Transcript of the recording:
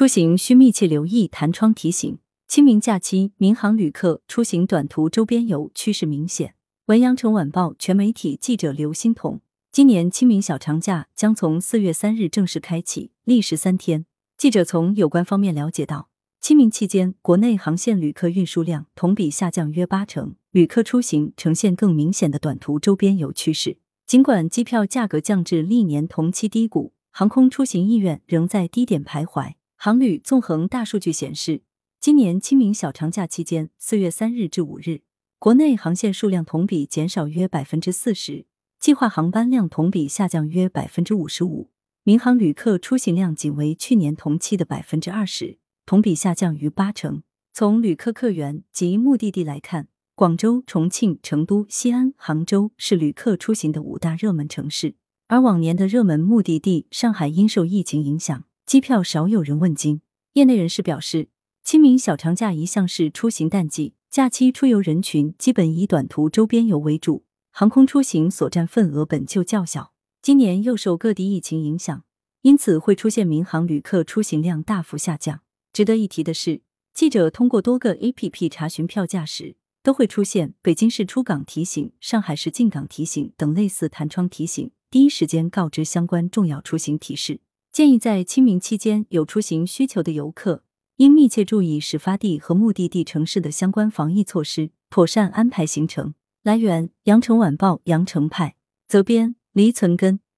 出行需密切留意弹窗提醒。清明假期，民航旅客出行短途周边游趋势明显。文阳城晚报全媒体记者刘欣彤。今年清明小长假将从四月三日正式开启，历时三天。记者从有关方面了解到，清明期间国内航线旅客运输量同比下降约八成，旅客出行呈现更明显的短途周边游趋势。尽管机票价格降至历年同期低谷，航空出行意愿仍在低点徘徊。航旅纵横大数据显示，今年清明小长假期间，四月三日至五日，国内航线数量同比减少约百分之四十。计划航班量同比下降约百分之五十五，民航旅客出行量仅为去年同期的百分之二十，同比下降逾八成。从旅客客源及目的地来看，广州、重庆、成都、西安、杭州是旅客出行的五大热门城市，而往年的热门目的地上海因受疫情影响，机票少有人问津。业内人士表示，清明小长假一向是出行淡季，假期出游人群基本以短途周边游为主。航空出行所占份额本就较小，今年又受各地疫情影响，因此会出现民航旅客出行量大幅下降。值得一提的是，记者通过多个 A P P 查询票价时，都会出现北京市出港提醒、上海市进港提醒等类似弹窗提醒，第一时间告知相关重要出行提示。建议在清明期间有出行需求的游客，应密切注意始发地和目的地城市的相关防疫措施，妥善安排行程。来源：羊城晚报羊城派，责编：黎存根。